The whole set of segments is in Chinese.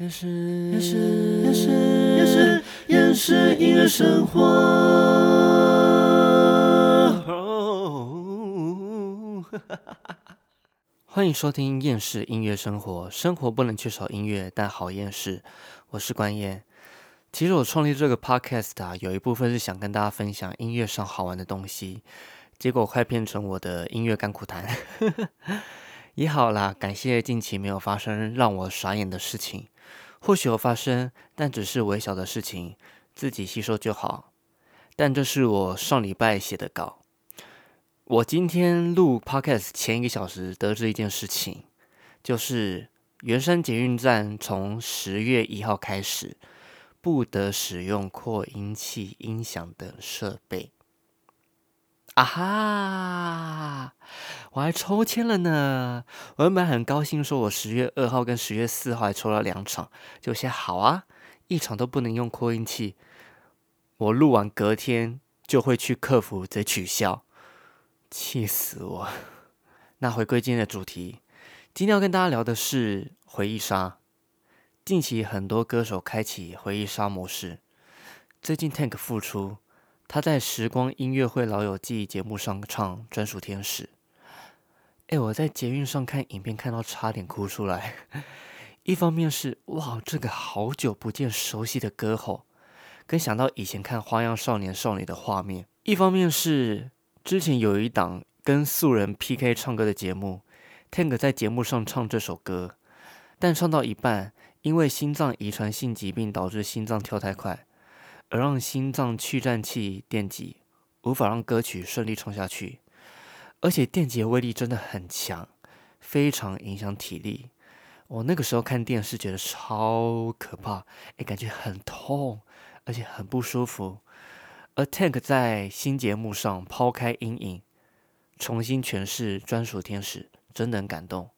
也是也是也是也是也是音乐生活。欢迎收听《厌世音乐生活》，生活不能缺少音乐，但好厌世。我是关燕。其实我创立这个 podcast 啊，有一部分是想跟大家分享音乐上好玩的东西，结果快变成我的音乐干苦谈。也好啦，感谢近期没有发生让我傻眼的事情。或许有发生，但只是微小的事情，自己吸收就好。但这是我上礼拜写的稿。我今天录 podcast 前一个小时得知一件事情，就是圆山捷运站从十月一号开始不得使用扩音器、音响等设备。啊哈！我还抽签了呢。我原本很高兴，说我十月二号跟十月四号还抽了两场，就先好啊，一场都不能用扩音器。我录完隔天就会去客服直接取消，气死我！那回归今天的主题，今天要跟大家聊的是回忆杀。近期很多歌手开启回忆杀模式，最近 Tank 复出。他在《时光音乐会老友记》节目上唱《专属天使》。哎，我在捷运上看影片，看到差点哭出来。一方面是哇，这个好久不见熟悉的歌喉，跟想到以前看《花样少年少女》的画面；一方面是之前有一档跟素人 PK 唱歌的节目，Tank 在节目上唱这首歌，但唱到一半，因为心脏遗传性疾病导致心脏跳太快。而让心脏去颤器电击，无法让歌曲顺利唱下去，而且电击的威力真的很强，非常影响体力。我那个时候看电视觉得超可怕，哎，感觉很痛，而且很不舒服。而 Tank 在新节目上抛开阴影，重新诠释专属天使，真的很感动。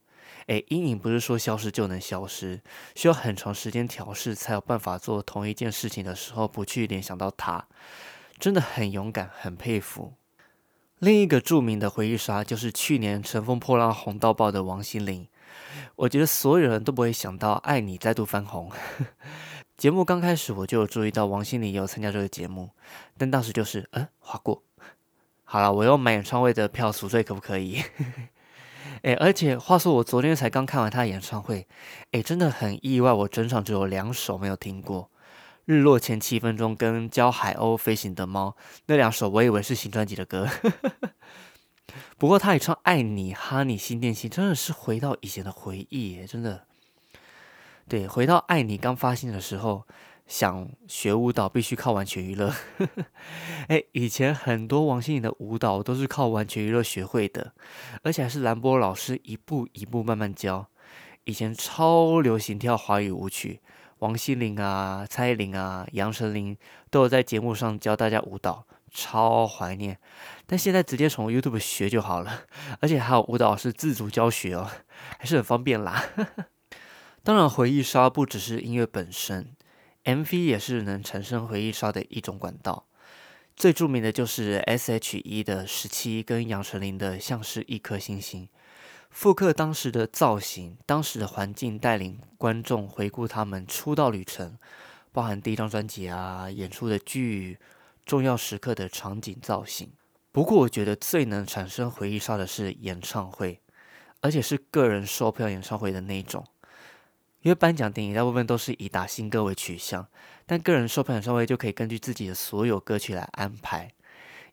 诶，阴影不是说消失就能消失，需要很长时间调试才有办法做同一件事情的时候不去联想到他，真的很勇敢，很佩服。另一个著名的回忆杀就是去年乘风破浪红到爆的王心凌，我觉得所有人都不会想到《爱你》再度翻红。节目刚开始我就有注意到王心凌有参加这个节目，但当时就是嗯划过。好了，我用买演唱会的票赎罪，可不可以？哎，而且话说，我昨天才刚看完他的演唱会，哎，真的很意外，我整场只有两首没有听过，《日落前七分钟》跟《教海鸥飞行的猫》那两首，我以为是新专辑的歌。不过他也唱《爱你》，哈你心电心，真的是回到以前的回忆，耶，真的。对，回到《爱你》刚发行的时候。想学舞蹈必须靠完全娱乐，哎，以前很多王心凌的舞蹈都是靠完全娱乐学会的，而且还是兰波老师一步一步慢慢教。以前超流行跳华语舞曲，王心凌啊、蔡依林啊、杨丞琳都有在节目上教大家舞蹈，超怀念。但现在直接从 YouTube 学就好了，而且还有舞蹈是自主教学哦，还是很方便啦。当然，回忆杀不只是音乐本身。MV 也是能产生回忆杀的一种管道，最著名的就是 S.H.E 的十七跟杨丞琳的像是一颗星星，复刻当时的造型、当时的环境，带领观众回顾他们出道旅程，包含第一张专辑啊、演出的剧、重要时刻的场景造型。不过，我觉得最能产生回忆杀的是演唱会，而且是个人售票演唱会的那种。因为颁奖典礼大部分都是以打新歌为取向，但个人售票演唱会就可以根据自己的所有歌曲来安排。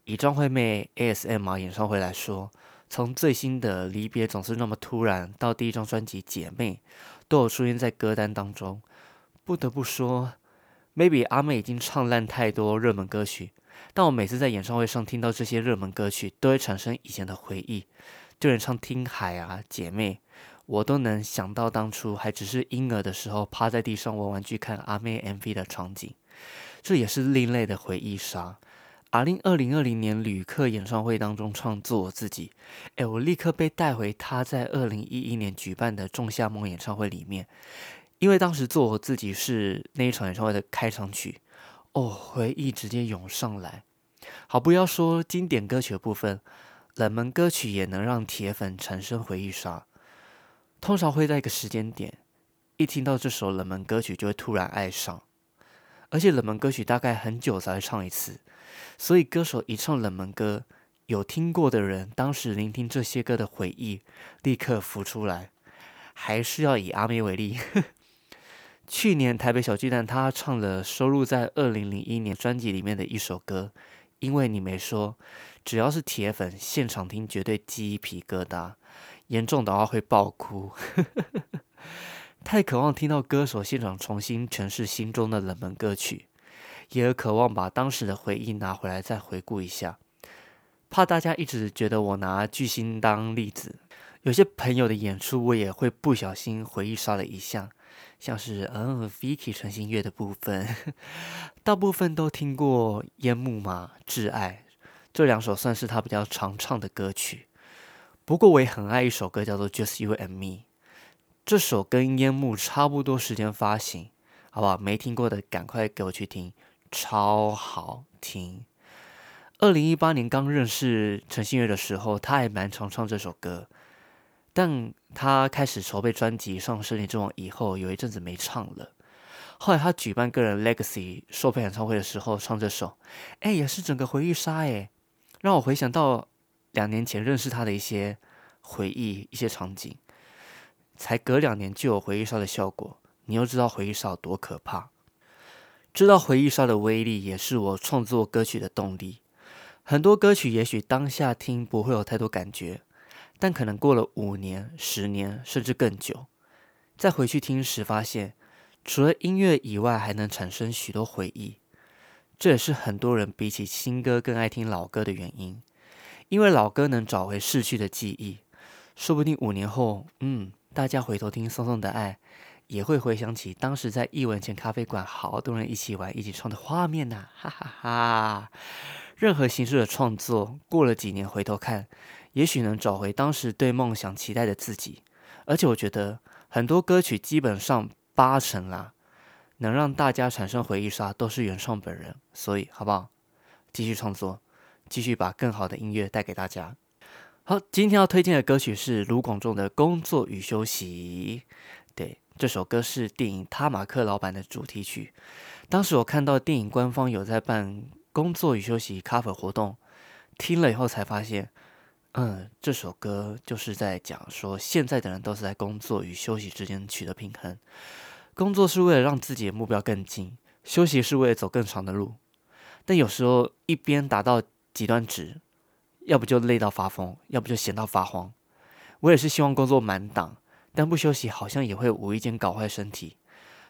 以张惠妹 ASMR 演唱会来说，从最新的《离别总是那么突然》到第一张专辑《姐妹》，都有出现在歌单当中。不得不说，maybe 阿妹已经唱烂太多热门歌曲，但我每次在演唱会上听到这些热门歌曲，都会产生以前的回忆，就连唱《听海》啊，《姐妹》。我都能想到当初还只是婴儿的时候，趴在地上玩玩具看阿妹 MV 的场景，这也是另类的回忆杀。阿令二零二零年旅客演唱会当中创作我自己，哎，我立刻被带回他在二零一一年举办的仲夏梦演唱会里面，因为当时做我自己是那一场演唱会的开场曲，哦，回忆直接涌上来。好，不要说经典歌曲的部分，冷门歌曲也能让铁粉产生回忆杀。通常会在一个时间点，一听到这首冷门歌曲就会突然爱上，而且冷门歌曲大概很久才会唱一次，所以歌手一唱冷门歌，有听过的人当时聆听这些歌的回忆立刻浮出来。还是要以阿妹为例，去年台北小巨蛋他唱了收录在二零零一年专辑里面的一首歌，因为你没说，只要是铁粉现场听绝对鸡皮疙瘩，严重的话会爆哭。太渴望听到歌手现场重新诠释心中的冷门歌曲，也渴望把当时的回忆拿回来再回顾一下。怕大家一直觉得我拿巨星当例子，有些朋友的演出我也会不小心回忆杀了一下，像是嗯 Vicky 陈星月的部分，大部分都听过《烟幕》嘛，《挚爱》这两首算是他比较常唱的歌曲。不过我也很爱一首歌，叫做《Just You and Me》。这首跟烟幕差不多时间发行，好不好？没听过的赶快给我去听，超好听。二零一八年刚认识陈信月的时候，他还蛮常唱这首歌，但他开始筹备专辑上《森林之王》以后，有一阵子没唱了。后来他举办个人 Legacy 售票演唱会的时候，唱这首，哎，也是整个回忆杀，哎，让我回想到两年前认识他的一些回忆、一些场景。才隔两年就有回忆杀的效果，你又知道回忆杀有多可怕？知道回忆杀的威力，也是我创作歌曲的动力。很多歌曲也许当下听不会有太多感觉，但可能过了五年、十年，甚至更久，再回去听时，发现除了音乐以外，还能产生许多回忆。这也是很多人比起新歌更爱听老歌的原因，因为老歌能找回逝去的记忆，说不定五年后，嗯。大家回头听《松松的爱》，也会回想起当时在一文前咖啡馆，好多人一起玩、一起唱的画面呐！哈哈哈！任何形式的创作，过了几年回头看，也许能找回当时对梦想期待的自己。而且我觉得，很多歌曲基本上八成啦，能让大家产生回忆杀，都是原创本人。所以，好不好？继续创作，继续把更好的音乐带给大家。好，今天要推荐的歌曲是卢广仲的《工作与休息》。对，这首歌是电影《他马克老板》的主题曲。当时我看到电影官方有在办《工作与休息》cover 活动，听了以后才发现，嗯，这首歌就是在讲说，现在的人都是在工作与休息之间取得平衡。工作是为了让自己的目标更近，休息是为了走更长的路。但有时候一边达到极端值。要不就累到发疯，要不就闲到发慌。我也是希望工作满档，但不休息好像也会无意间搞坏身体，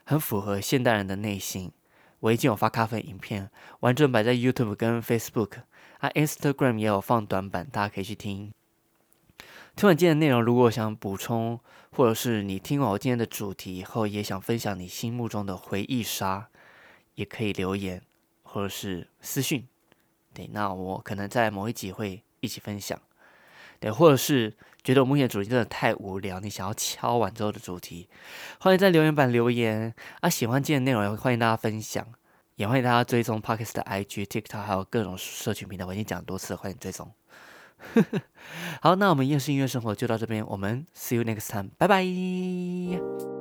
很符合现代人的内心。我已经有发咖啡影片，完整摆在 YouTube 跟 Facebook，啊，Instagram 也有放短版，大家可以去听。听完今天的内容，如果想补充，或者是你听完我今天的主题以后，也想分享你心目中的回忆杀，也可以留言或者是私讯。对，那我可能在某一集会。一起分享，对，或者是觉得我目前主题真的太无聊，你想要敲完之后的主题，欢迎在留言板留言啊！喜欢今天的内容，也欢迎大家分享，也欢迎大家追踪 Parkes 的 IG、TikTok，还有各种社群平台，我已经讲多次了，欢迎追踪。好，那我们夜市音乐生活就到这边，我们 See you next time，拜拜。